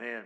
Amen.